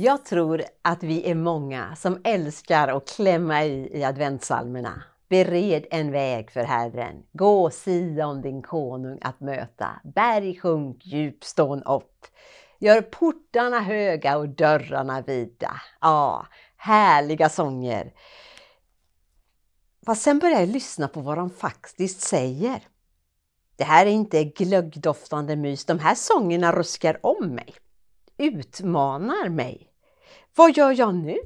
Jag tror att vi är många som älskar att klämma i i adventssalmerna. Bered en väg för Herren. Gå Sion din konung att möta. Berg sjunk, djup stån upp. Gör portarna höga och dörrarna vida. Ja, härliga sånger. Fast sen börjar jag lyssna på vad de faktiskt säger. Det här är inte glöggdoftande mys. De här sångerna ruskar om mig. Utmanar mig. Vad gör jag nu?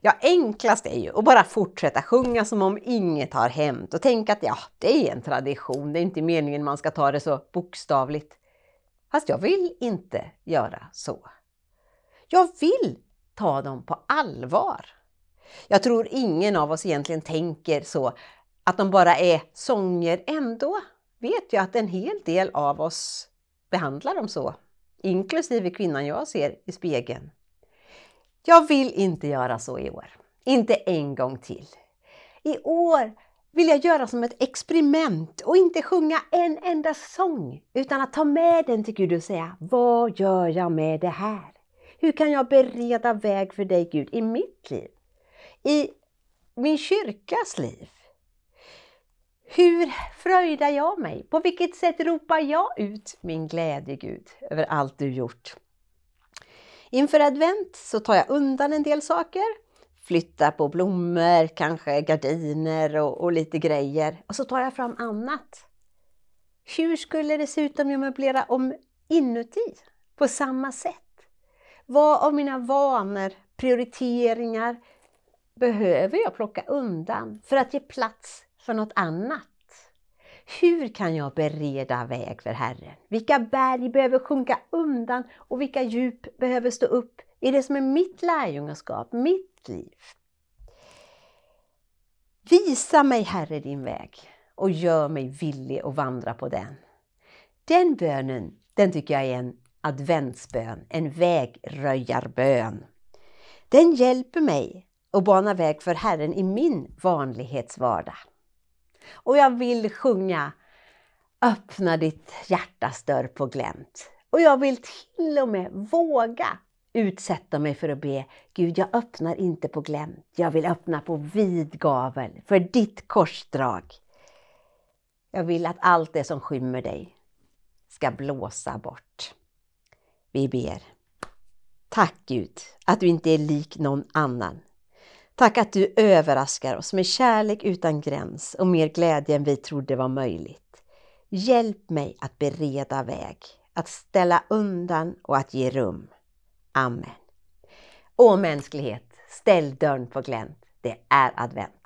Ja, enklast är ju att bara fortsätta sjunga som om inget har hänt och tänka att ja, det är en tradition. Det är inte meningen man ska ta det så bokstavligt. Fast jag vill inte göra så. Jag vill ta dem på allvar. Jag tror ingen av oss egentligen tänker så att de bara är sånger. Ändå vet jag att en hel del av oss behandlar dem så, inklusive kvinnan jag ser i spegeln. Jag vill inte göra så i år. Inte en gång till. I år vill jag göra som ett experiment och inte sjunga en enda sång utan att ta med den till Gud och säga Vad gör jag med det här? Hur kan jag bereda väg för dig Gud i mitt liv? I min kyrkas liv? Hur fröjdar jag mig? På vilket sätt ropar jag ut min glädje Gud över allt du gjort? Inför advent så tar jag undan en del saker, flyttar på blommor, kanske gardiner och, och lite grejer och så tar jag fram annat. Hur skulle det se ut om jag möblerar om inuti på samma sätt? Vad av mina vanor, prioriteringar behöver jag plocka undan för att ge plats för något annat? Hur kan jag bereda väg för Herren? Vilka berg behöver sjunka undan och vilka djup behöver stå upp i det som är mitt lärjungaskap, mitt liv? Visa mig Herre din väg och gör mig villig att vandra på den. Den bönen, den tycker jag är en adventsbön, en vägröjarbön. Den hjälper mig att bana väg för Herren i min vanlighetsvardag. Och jag vill sjunga Öppna ditt hjärtas dörr på glänt. Och jag vill till och med våga utsätta mig för att be Gud, jag öppnar inte på glänt. Jag vill öppna på vid gavel för ditt korsdrag. Jag vill att allt det som skymmer dig ska blåsa bort. Vi ber. Tack Gud att du inte är lik någon annan. Tack att du överraskar oss med kärlek utan gräns och mer glädje än vi trodde var möjligt. Hjälp mig att bereda väg, att ställa undan och att ge rum. Amen. Åh mänsklighet, ställ dörren på glänt. Det är advent.